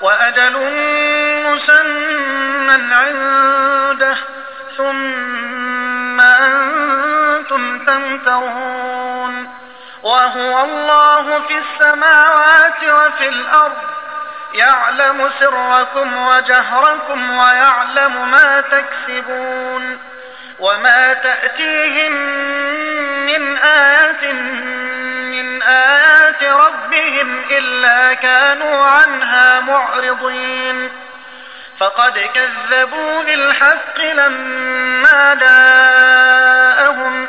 وأجل مسمى عنده ثم أنتم تمترون. وهو الله في السماوات وفي الأرض يعلم سركم وجهركم ويعلم ما تكسبون. وما تأتيهم من آية من آيات ربهم إلا كانوا عنها معرضين. فقد كذبوا بالحق لما جاءهم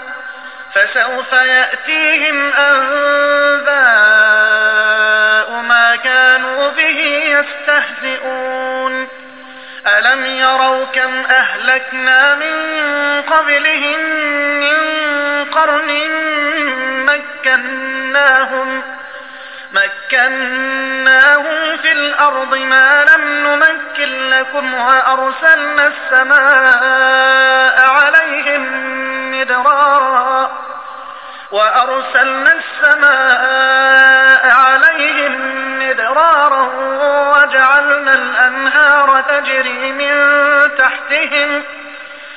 فسوف يأتيهم أنباء ما كانوا به يستهزئون. ألم يروا كم أهلكنا من قبلهم مكناهم في الأرض ما لم نمكن لكم وأرسلنا السماء عليهم مدرارا وأرسلنا السماء عليهم مدرارا وجعلنا الأنهار تجري من تحتهم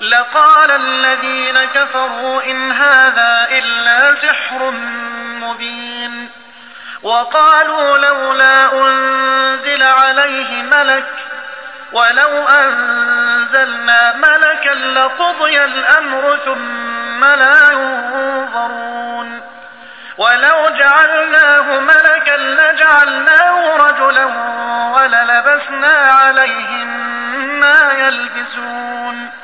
لقال الذين كفروا إن هذا إلا سحر مبين وقالوا لولا أنزل عليه ملك ولو أنزلنا ملكا لقضي الأمر ثم لا ينظرون ولو جعلناه ملكا لجعلناه رجلا وللبسنا عليهم ما يلبسون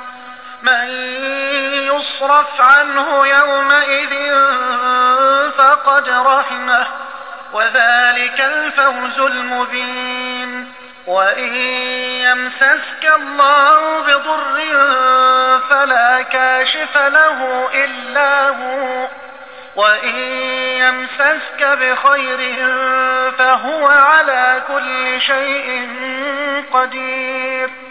من يصرف عنه يومئذ فقد رحمه وذلك الفوز المبين. وإن يمسسك الله بضر فلا كاشف له إلا هو وإن يمسسك بخير فهو على كل شيء قدير.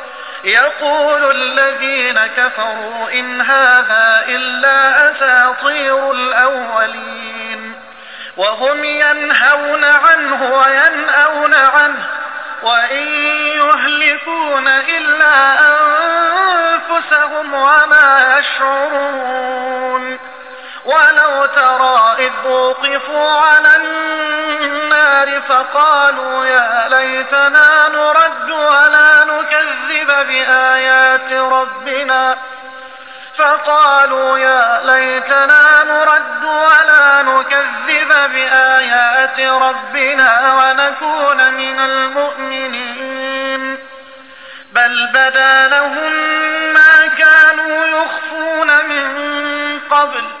يقول الذين كفروا إن هذا إلا أساطير الأولين وهم ينهون عنه وينأون عنه وإن يهلكون إلا أنفسهم وما يشعرون ولو ترى إذ وقفوا على النار فقالوا يا ليتنا نرد ولا نكذب بآيات ربنا. فقالوا يا ليتنا نرد ولا نكذب بآيات ربنا ونكون من المؤمنين. بل بدا لهم ما كانوا يخفون من قبل.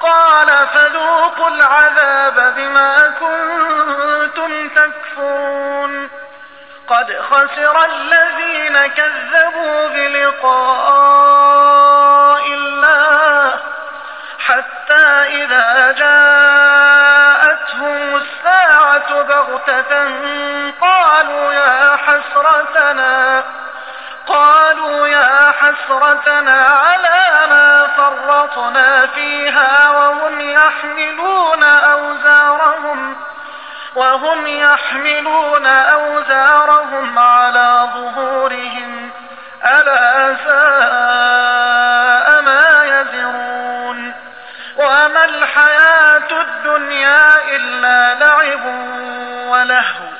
قال فذوقوا العذاب بما كنتم تكفرون. قد خسر الذين كذبوا بلقاء الله حتى إذا جاءتهم الساعة بغتة قالوا يا حسرتنا قالوا يا حسرتنا على ما فرطنا فيها وهم يحملون أوزارهم وهم يحملون أوزارهم على ظهورهم. ألا ساء ما يزرون. وما الحياة الدنيا إلا لعب ولهو.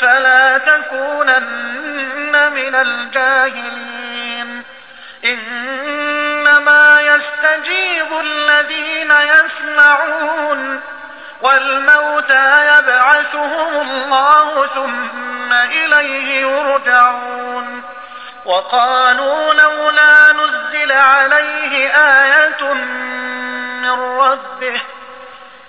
فلا تكونن من الجاهلين. إنما يستجيب الذين يسمعون والموتى يبعثهم الله ثم إليه يرجعون. وقالوا لولا نزل عليه آية من ربه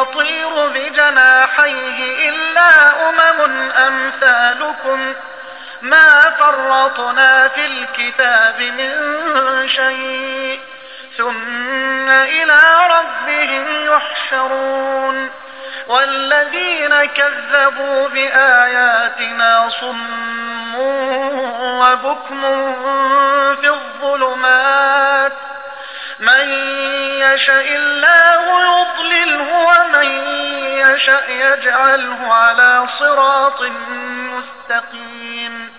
يطير بجناحيه إلا أمم أمثالكم ما فرطنا في الكتاب من شيء ثم إلى ربهم يحشرون والذين كذبوا بآياتنا صم وبكم في الظلمات من يشاء الله يضلله يشاء يجعله على صراط مستقيم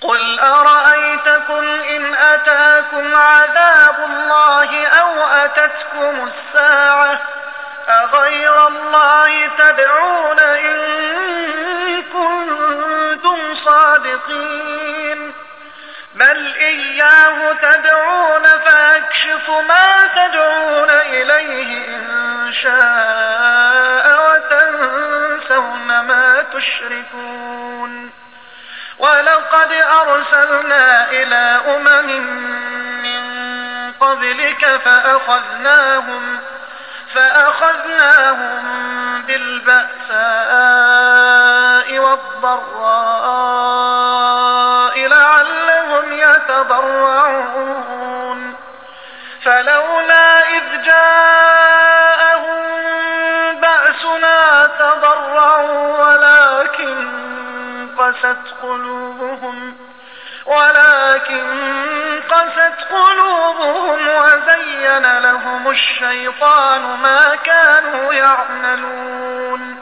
قل أرأيتكم إن أتاكم عذاب الله أو أتتكم الساعة أغير الله تدعون إن كنتم صادقين بل إياه تدعون فأكشف ما تدعون إليه إن شاء وتنسون ما تشركون ولقد أرسلنا إلى أمم من قبلك فأخذناهم فأخذناهم بالبأساء والضراء يتضرعون. فلولا إذ جاءهم بأسنا تضرعوا ولكن قست قلوبهم ولكن قست قلوبهم وزين لهم الشيطان ما كانوا يعملون.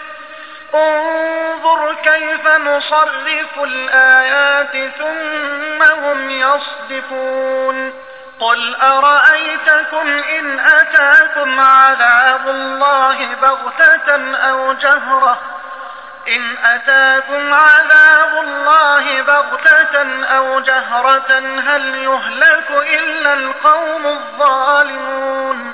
انظر كيف نصرف الآيات ثم هم يصدفون. قل أرأيتكم إن أتاكم عذاب الله بغتة أو جهرة؟ إن أتاكم عذاب الله بغتة أو جهرة هل يهلك إلا القوم الظالمون؟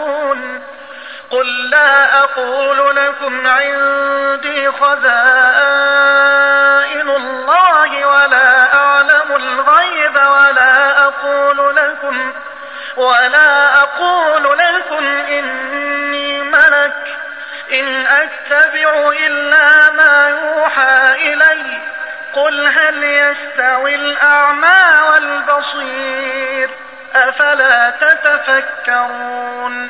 أقول لكم عندي خزائن الله ولا أعلم الغيب ولا أقول لكم ولا أقول لكم إني ملك إن أتبع إلا ما يوحى إلي قل هل يستوي الأعمى والبصير أفلا تتفكرون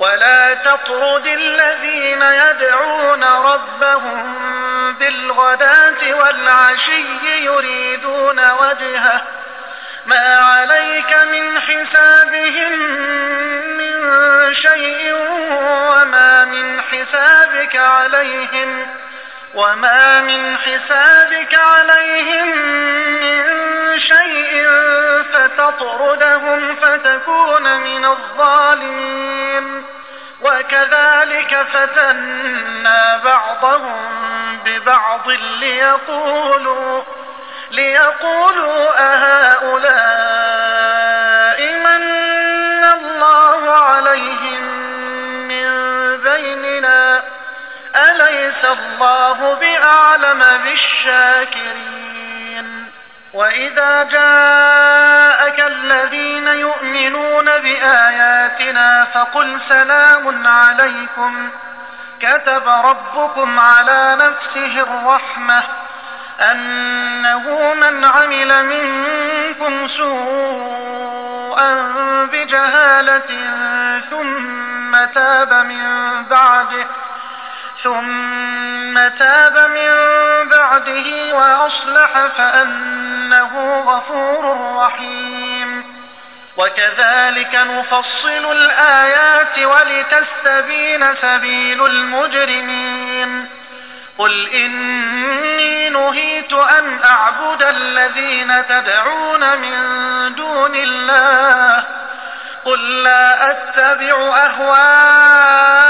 ولا تطرد الذين يدعون ربهم بالغداة والعشي يريدون وجهه ما عليك من حسابهم من شيء وما من حسابك عليهم وما من حسابك عليهم من شيء فتطردهم فتكون من الظالمين وكذلك فتنا بعضهم ببعض ليقولوا ليقولوا أهؤلاء من الله عليهم من بيننا أليس الله بأعلم بالشاكرين؟ وإذا جاءك الذين يؤمنون بآياتنا فقل سلام عليكم. كتب ربكم على نفسه الرحمة أنه من عمل منكم سوءا بجهالة ثم تاب من بعده. ثم تاب من بعده وأصلح فأنه غفور رحيم. وكذلك نفصل الآيات ولتستبين سبيل المجرمين. قل إني نهيت أن أعبد الذين تدعون من دون الله. قل لا أتبع أهواءكم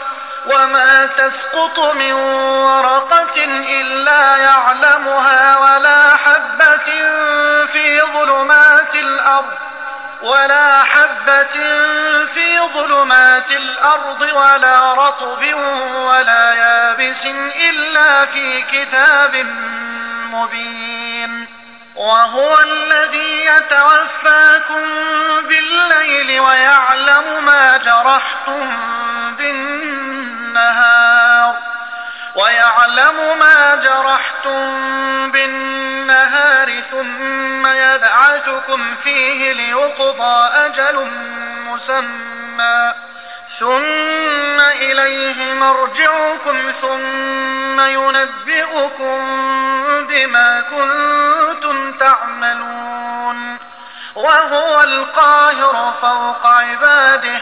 وما تسقط من ورقة إلا يعلمها ولا حبة في ظلمات الأرض ولا حبة في ظلمات الأرض ولا رطب ولا يابس إلا في كتاب مبين وهو الذي يتوفاكم بالليل ويعلم ما جرحتم بالنهار ويعلم ما جرحتم بالنهار ثم يبعثكم فيه ليقضى أجل مسمى ثم إليه مرجعكم ثم ينبئكم بما كنتم تعملون وهو القاهر فوق عباده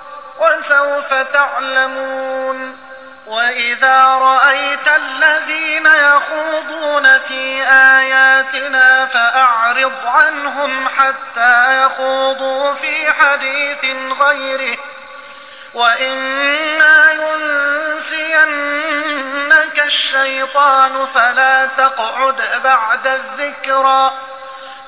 وسوف تعلمون. وإذا رأيت الذين يخوضون في آياتنا فأعرض عنهم حتى يخوضوا في حديث غيره. وإما ينسينك الشيطان فلا تقعد بعد الذكرى.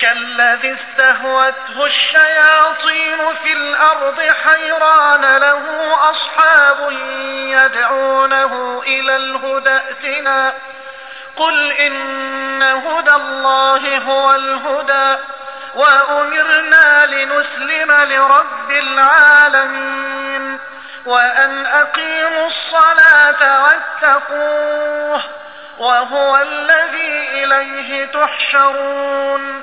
كالذي استهوته الشياطين في الأرض حيران له أصحاب يدعونه إلى الهدى ائتنا. قل إن هدى الله هو الهدى وأمرنا لنسلم لرب العالمين وأن أقيموا الصلاة واتقوه وهو الذي إليه تحشرون.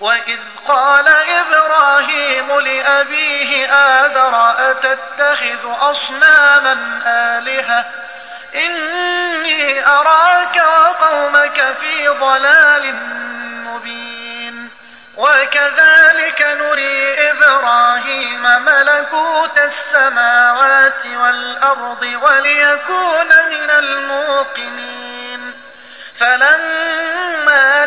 وإذ قال إبراهيم لأبيه آذر أتتخذ أصناما آلهة إني أراك وقومك في ضلال مبين وكذلك نري إبراهيم ملكوت السماوات والأرض وليكون من الموقنين فلما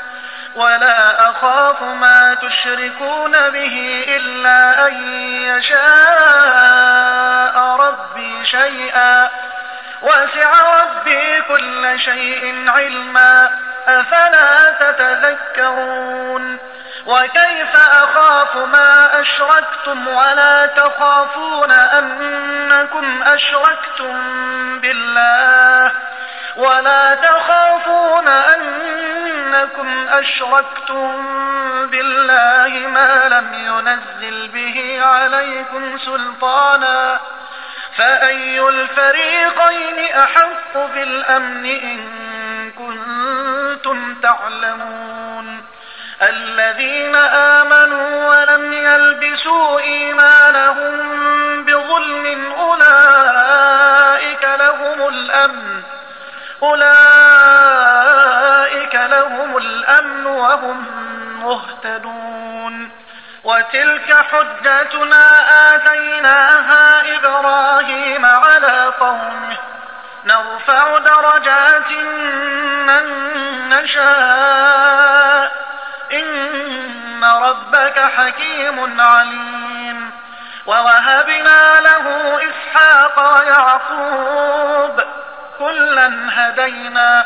ولا أخاف ما تشركون به إلا أن يشاء ربي شيئا. وسع ربي كل شيء علما. أفلا تتذكرون؟ وكيف أخاف ما أشركتم ولا تخافون أنكم أشركتم بالله؟ ولا تخافون أنكم أشركتم بالله ما لم ينزل به عليكم سلطانا فأي الفريقين أحق بالأمن إن كنتم تعلمون الذين آمنوا ولم يلبسوا إيمانهم بظلم أولئك لهم الأمن أولئك لهم الأمن وهم مهتدون وتلك حجتنا آتيناها إبراهيم على قومه نرفع درجات من نشاء إن ربك حكيم عليم ووهبنا له إسحاق ويعقوب كلا هدينا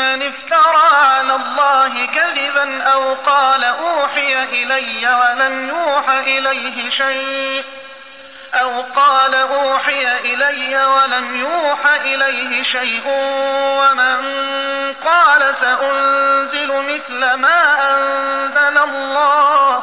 افترى على الله كذبا أو قال أوحي إلي ولم يوح إليه شيء أو قال أوحي إلي ولم يوح إليه شيء ومن قال سأنزل مثل ما أنزل الله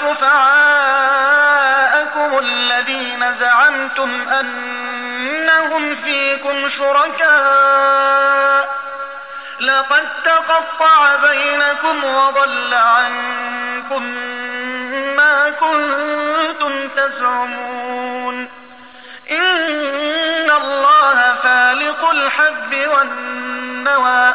شفعاءكم الذين زعمتم أنهم فيكم شركاء. لقد تقطع بينكم وضل عنكم ما كنتم تزعمون. إن الله فالق الحب والنوى.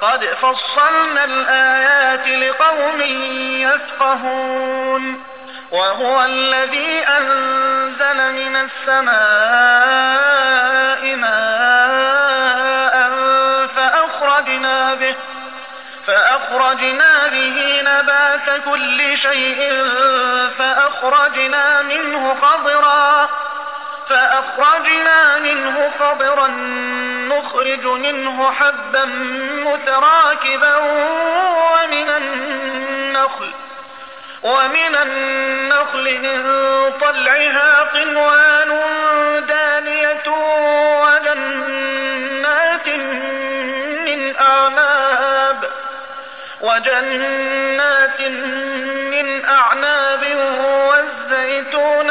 قد فصلنا الآيات لقوم يفقهون. وهو الذي أنزل من السماء ماء فأخرجنا به فأخرجنا به نبات كل شيء فأخرجنا منه خضرا. فأخرجنا منه خضرا نخرج منه حبا متراكبا ومن النخل ومن النخل من طلعها قنوان دانية وجنات من أعناب وجنات من أعناب والزيتون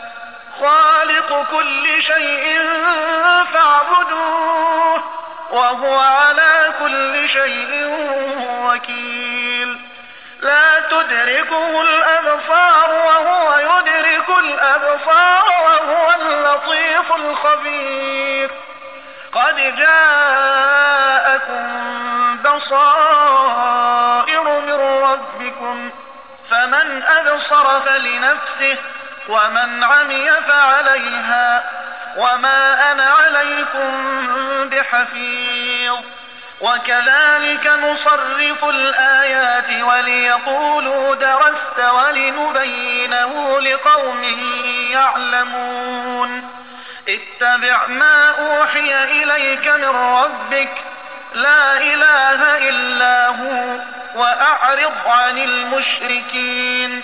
خالق كل شيء فاعبدوه وهو على كل شيء وكيل. لا تدركه الأبصار وهو يدرك الأبصار وهو اللطيف الخبير. قد جاءكم بصائر من ربكم فمن أبصر فلنفسه ومن عمي فعليها وما أنا عليكم بحفيظ. وكذلك نصرف الآيات وليقولوا درست ولنبينه لقوم يعلمون. اتبع ما أوحي إليك من ربك لا إله إلا هو وأعرض عن المشركين.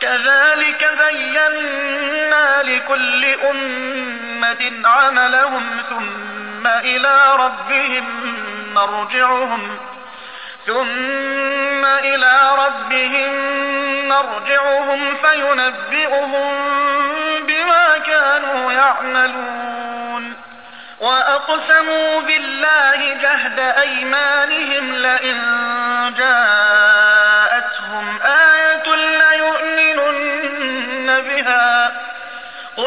كذلك زينا لكل أمة عملهم ثم إلى ربهم مرجعهم ثم إلى ربهم مرجعهم فينبئهم بما كانوا يعملون وأقسموا بالله جهد أيمانهم لئن جاءتهم آية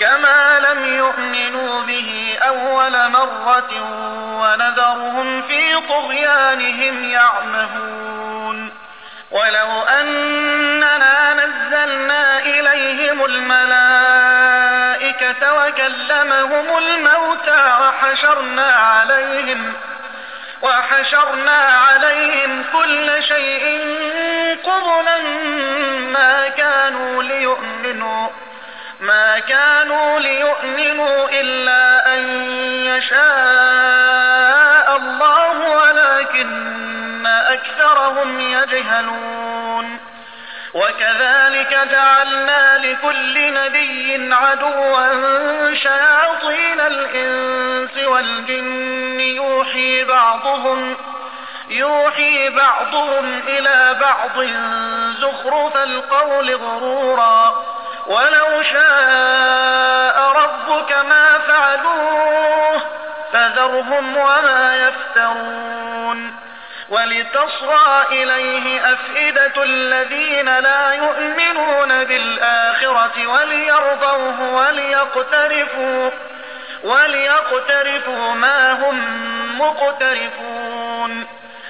كما لم يؤمنوا به أول مرة ونذرهم في طغيانهم يعمهون. ولو أننا نزلنا إليهم الملائكة وكلمهم الموتى وحشرنا عليهم وحشرنا عليهم كل شيء قبلا ما كانوا ليؤمنوا. ما كانوا ليؤمنوا إلا أن يشاء الله ولكن أكثرهم يجهلون. وكذلك جعلنا لكل نبي عدوا شياطين الإنس والجن يوحي بعضهم يوحي بعضهم إلى بعض زخرف القول غرورا. ولو شاء ربك ما فعلوه فذرهم وما يفترون. ولتصغى إليه أفئدة الذين لا يؤمنون بالآخرة وليرضوه وليقترفوا وليقترفوا ما هم مقترفون.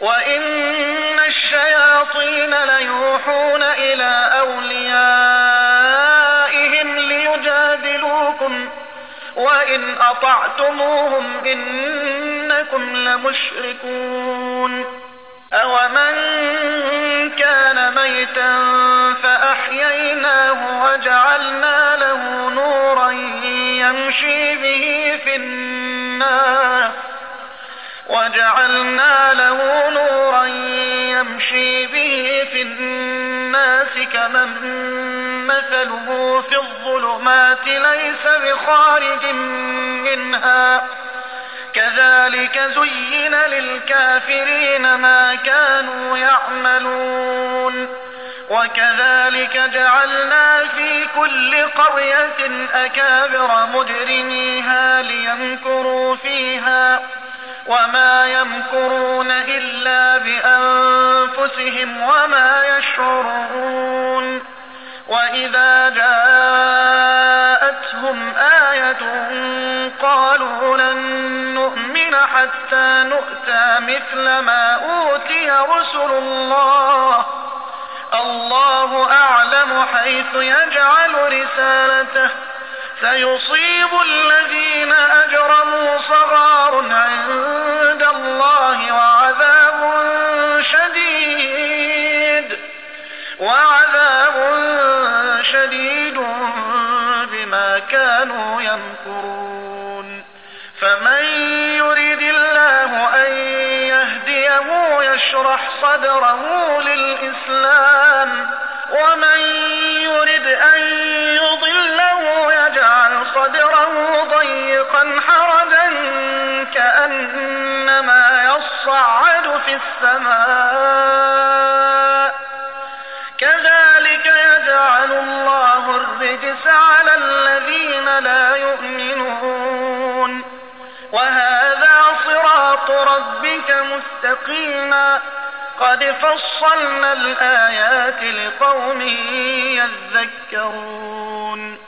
وإن الشياطين ليوحون إلى أوليائهم ليجادلوكم وإن أطعتموهم إنكم لمشركون أومن كان ميتا فأحييناه وجعلنا له نورا يمشي به في الناس وجعلنا له نورا يمشي به في الناس كمن مثله في الظلمات ليس بخارج منها. كذلك زين للكافرين ما كانوا يعملون. وكذلك جعلنا في كل قرية أكابر مجرميها ليمكروا فيها. وما يمكرون إلا بأنفسهم وما يشعرون. وإذا جاءتهم آية قالوا لن نؤمن حتى نؤتى مثل ما أوتي رسل الله. الله أعلم حيث يجعل رسالته. سيصيب الذين أجرموا صغار عند الله وعذاب شديد وعذاب شديد بما كانوا يمكرون. فمن يريد الله أن يهديه يشرح صدره للإسلام ومن يرد أن يجعل صدره ضيقا حرجا كأنما يصعد في السماء. كذلك يجعل الله الرجس على الذين لا يؤمنون. وهذا صراط ربك مستقيما. قد فصلنا الآيات لقوم يذكرون.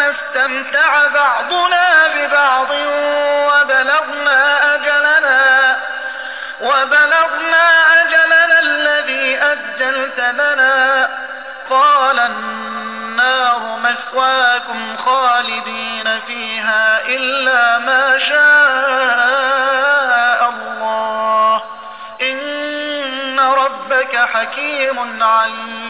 ربنا استمتع بعضنا ببعض وبلغنا أجلنا وبلغنا بلغنا أجلنا الذي أجلت لنا. قال النار مثواكم خالدين فيها إلا ما شاء الله. إن ربك حكيم عليم.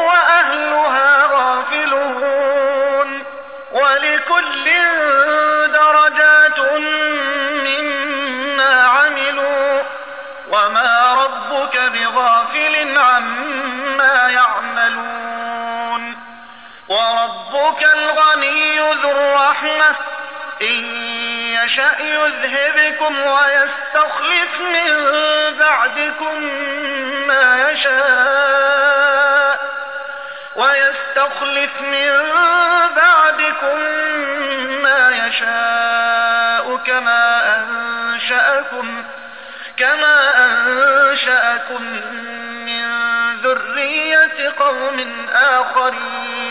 وربك الغني ذو الرحمة إن يشأ يذهبكم ويستخلف من بعدكم ما يشاء ويستخلف من بعدكم ما يشاء كما أنشأكم كما أنشأكم من ذرية قوم آخرين.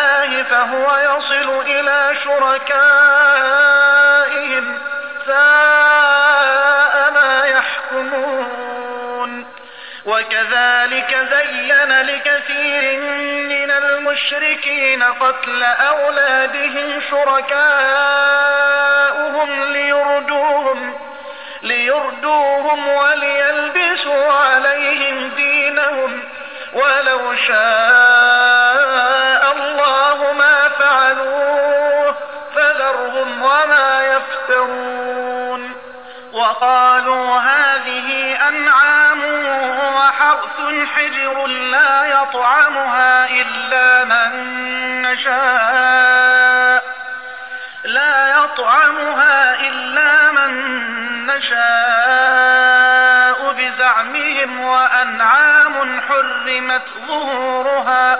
فهو يصل إلى شركائهم ساء ما يحكمون. وكذلك زين لكثير من المشركين قتل أولادهم شركاؤهم ليردوهم ليردوهم وليلبسوا عليهم دينهم. ولو شاء وما يفترون وقالوا هذه أنعام وحرث حجر لا يطعمها إلا من نشاء. لا يطعمها إلا من نشاء بزعمهم وأنعام حرمت ظهورها.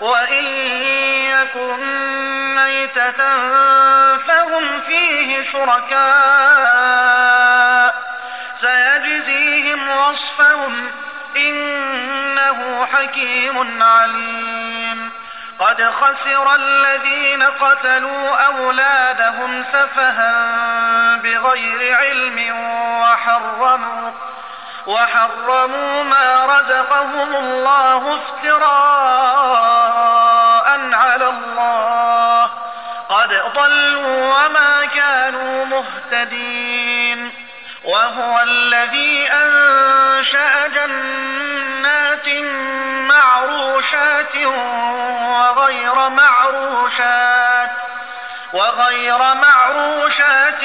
وإن يكن ميتة فهم فيه شركاء سيجزيهم وصفهم إنه حكيم عليم. قد خسر الذين قتلوا أولادهم سفها بغير علم وحرموا وحرموا ما رزقهم الله افتراء على الله. قد ضلوا وما كانوا مهتدين. وهو الذي أنشأ جنات معروشات وغير معروشات وغير معروشات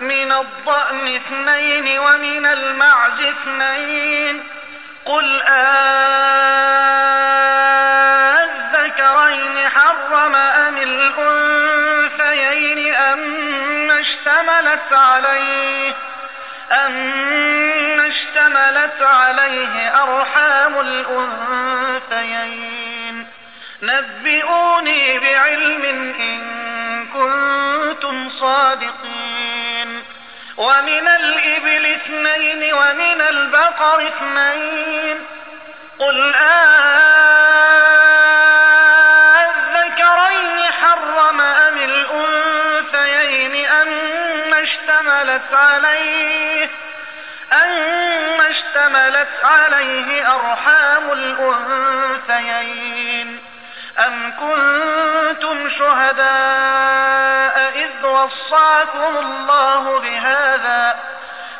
من الضأن اثنين ومن المعز اثنين. قل أذكرين حرم أم الأنثيين أم اشتملت عليه؟ أم اشتملت عليه أرحام الأنثيين. نبئوني بعلم إن كنتم صادقين. ومن الإبل اثنين ومن البقر اثنين. قل أذكرين حرم أم الأنثيين أم اشتملت عليه؟ أم اشتملت عليه أرحام الأنثيين. أم كنتم شهداء إذ وصاكم الله بهذا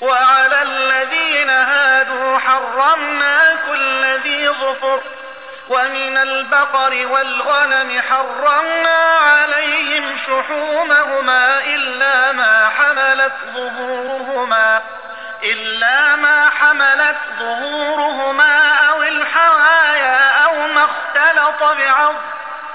وعلى الذين هادوا حرمنا كل ذي ظفر ومن البقر والغنم حرمنا عليهم شحومهما إلا ما حملت ظهورهما إلا ما حملت ظهورهما أو الحوايا أو ما اختلط بعض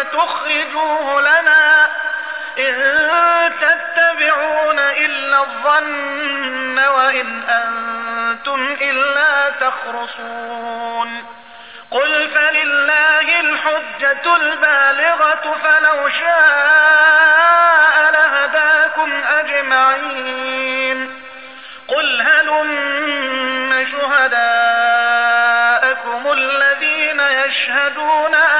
فتخرجوه لنا إن تتبعون إلا الظن وإن أنتم إلا تخرصون. قل فلله الحجة البالغة فلو شاء لهداكم أجمعين. قل هلم شهداءكم الذين يشهدون أن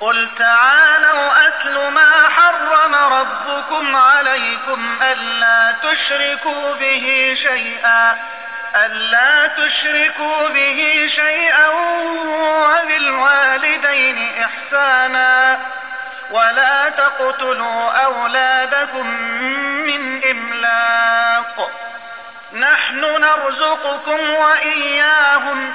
قل تعالوا أتل ما حرم ربكم عليكم ألا تشركوا به شيئا ألا تشركوا به شيئا وبالوالدين إحسانا ولا تقتلوا أولادكم من إملاق. نحن نرزقكم وإياهم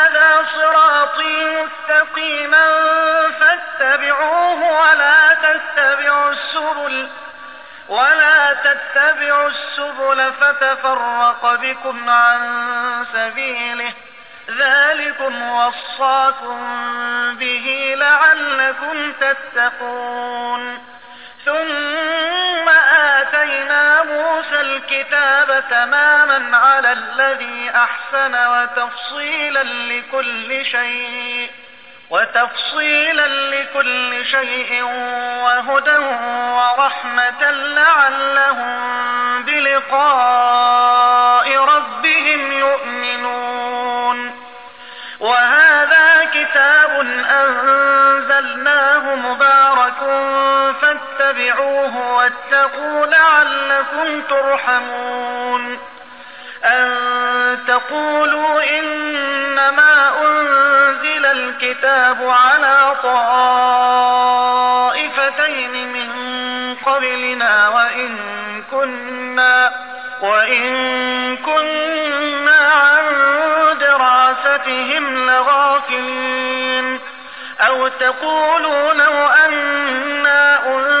مستقيما فاتبعوه ولا تتبعوا السبل ولا تتبعوا السبل فتفرق بكم عن سبيله. ذلكم وصاكم به لعلكم تتقون. ثم موسى الكتاب تماما على الذي أحسن وتفصيلا لكل شيء وتفصيلا لكل شيء وهدى ورحمة لعلهم بلقاء ربهم يؤمنون. وهذا كتاب أنزلناه مبارك فاتبعوه واتقوا لعلكم ترحمون. أن تقولوا إنما أنزل الكتاب على طائفتين من قبلنا وإن كنا وإن كنا عن دراستهم لغافلين. أو تقولوا لو أنا أنزل